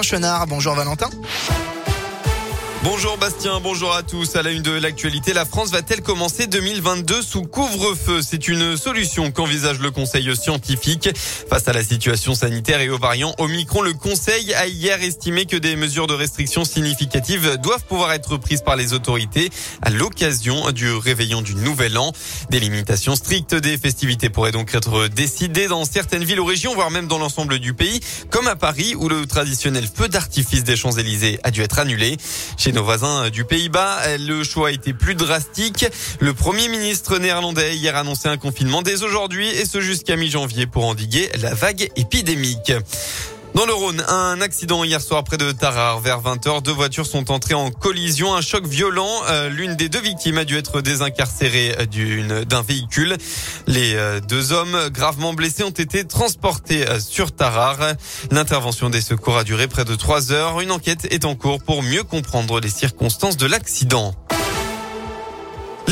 Chenard. Bonjour Valentin. Bonjour Bastien, bonjour à tous. À la une de l'actualité, la France va-t-elle commencer 2022 sous couvre-feu? C'est une solution qu'envisage le Conseil scientifique. Face à la situation sanitaire et aux variants Omicron, le Conseil a hier estimé que des mesures de restriction significatives doivent pouvoir être prises par les autorités à l'occasion du réveillon du Nouvel An. Des limitations strictes des festivités pourraient donc être décidées dans certaines villes ou régions, voire même dans l'ensemble du pays, comme à Paris où le traditionnel feu d'artifice des Champs-Élysées a dû être annulé. Nos voisins du Pays-Bas, le choix a été plus drastique. Le Premier ministre néerlandais hier annoncé un confinement dès aujourd'hui et ce jusqu'à mi-janvier pour endiguer la vague épidémique. Dans le Rhône, un accident hier soir près de Tarare. Vers 20h, deux voitures sont entrées en collision. Un choc violent. Euh, l'une des deux victimes a dû être désincarcérée d'un véhicule. Les euh, deux hommes gravement blessés ont été transportés euh, sur Tarare. L'intervention des secours a duré près de trois heures. Une enquête est en cours pour mieux comprendre les circonstances de l'accident.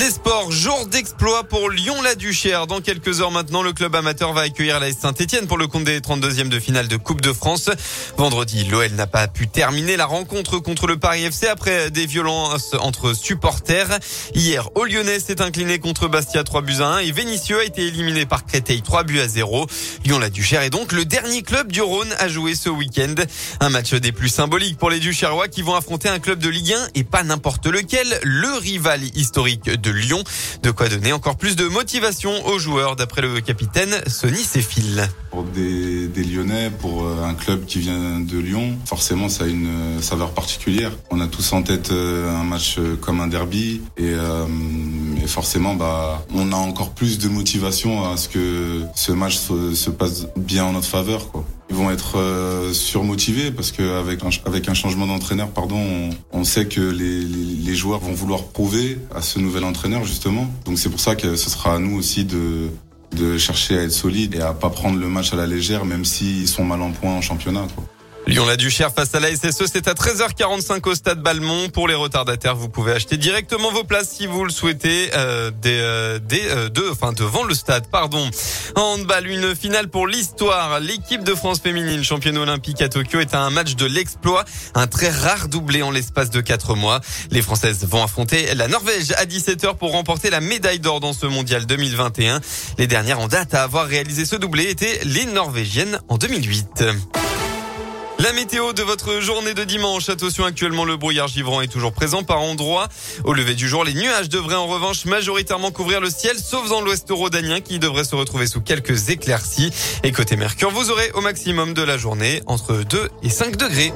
Les sports, jour d'exploit pour Lyon-la-Duchère. Dans quelques heures maintenant, le club amateur va accueillir la Saint-Etienne pour le compte des 32e de finale de Coupe de France. Vendredi, l'OL n'a pas pu terminer la rencontre contre le Paris FC après des violences entre supporters. Hier, au Lyonnais s'est incliné contre Bastia 3 buts à 1 et Vénitieux a été éliminé par Créteil 3 buts à 0. Lyon-la-Duchère est donc le dernier club du Rhône à jouer ce week-end. Un match des plus symboliques pour les Duchérois qui vont affronter un club de Ligue 1 et pas n'importe lequel, le rival historique de Lyon. De quoi donner encore plus de motivation aux joueurs, d'après le capitaine Sonny Séfil. Pour des, Lyonnais, pour euh, un club qui vient de Lyon, forcément ça a une euh, saveur particulière. On a tous en tête euh, un match comme un derby et, forcément bah on a encore plus de motivation à ce que ce match se, se passe bien en notre faveur. Ils vont être euh, surmotivés parce qu'avec un, changement d'entraîneur, pardon, on, sait que les, joueurs vont vouloir prouver à ce nouvel entraîneur justement. Donc c'est pour ça que ce sera à nous aussi de chercher à être solide et à pas prendre le match à la légère, même s'ils sont mal en point en championnat. Lyon-la-Duchère face à la SSE, c'est à 13h45 au stade Balmont. Pour les retardataires, vous pouvez acheter directement vos places si vous le souhaitez, euh, des, euh, des euh, deux, enfin devant le stade, pardon. En handball, une finale pour l'histoire. L'équipe de France féminine, championne olympique à Tokyo, est à un match de l'exploit, un très rare doublé en l'espace de quatre mois. Les Françaises vont affronter la Norvège à 17h pour remporter la médaille d'or dans ce mondial 2021. Les dernières en date à avoir réalisé ce doublé étaient les Norvégiennes en 2008. La météo de votre journée de dimanche. Attention, actuellement, le brouillard givrant est toujours présent par endroits. Au lever du jour, les nuages devraient en revanche majoritairement couvrir le ciel, sauf dans l'ouest rhodanien qui devrait se retrouver sous quelques éclaircies. Et côté Mercure, vous aurez au maximum de la journée entre 2 et 5 degrés.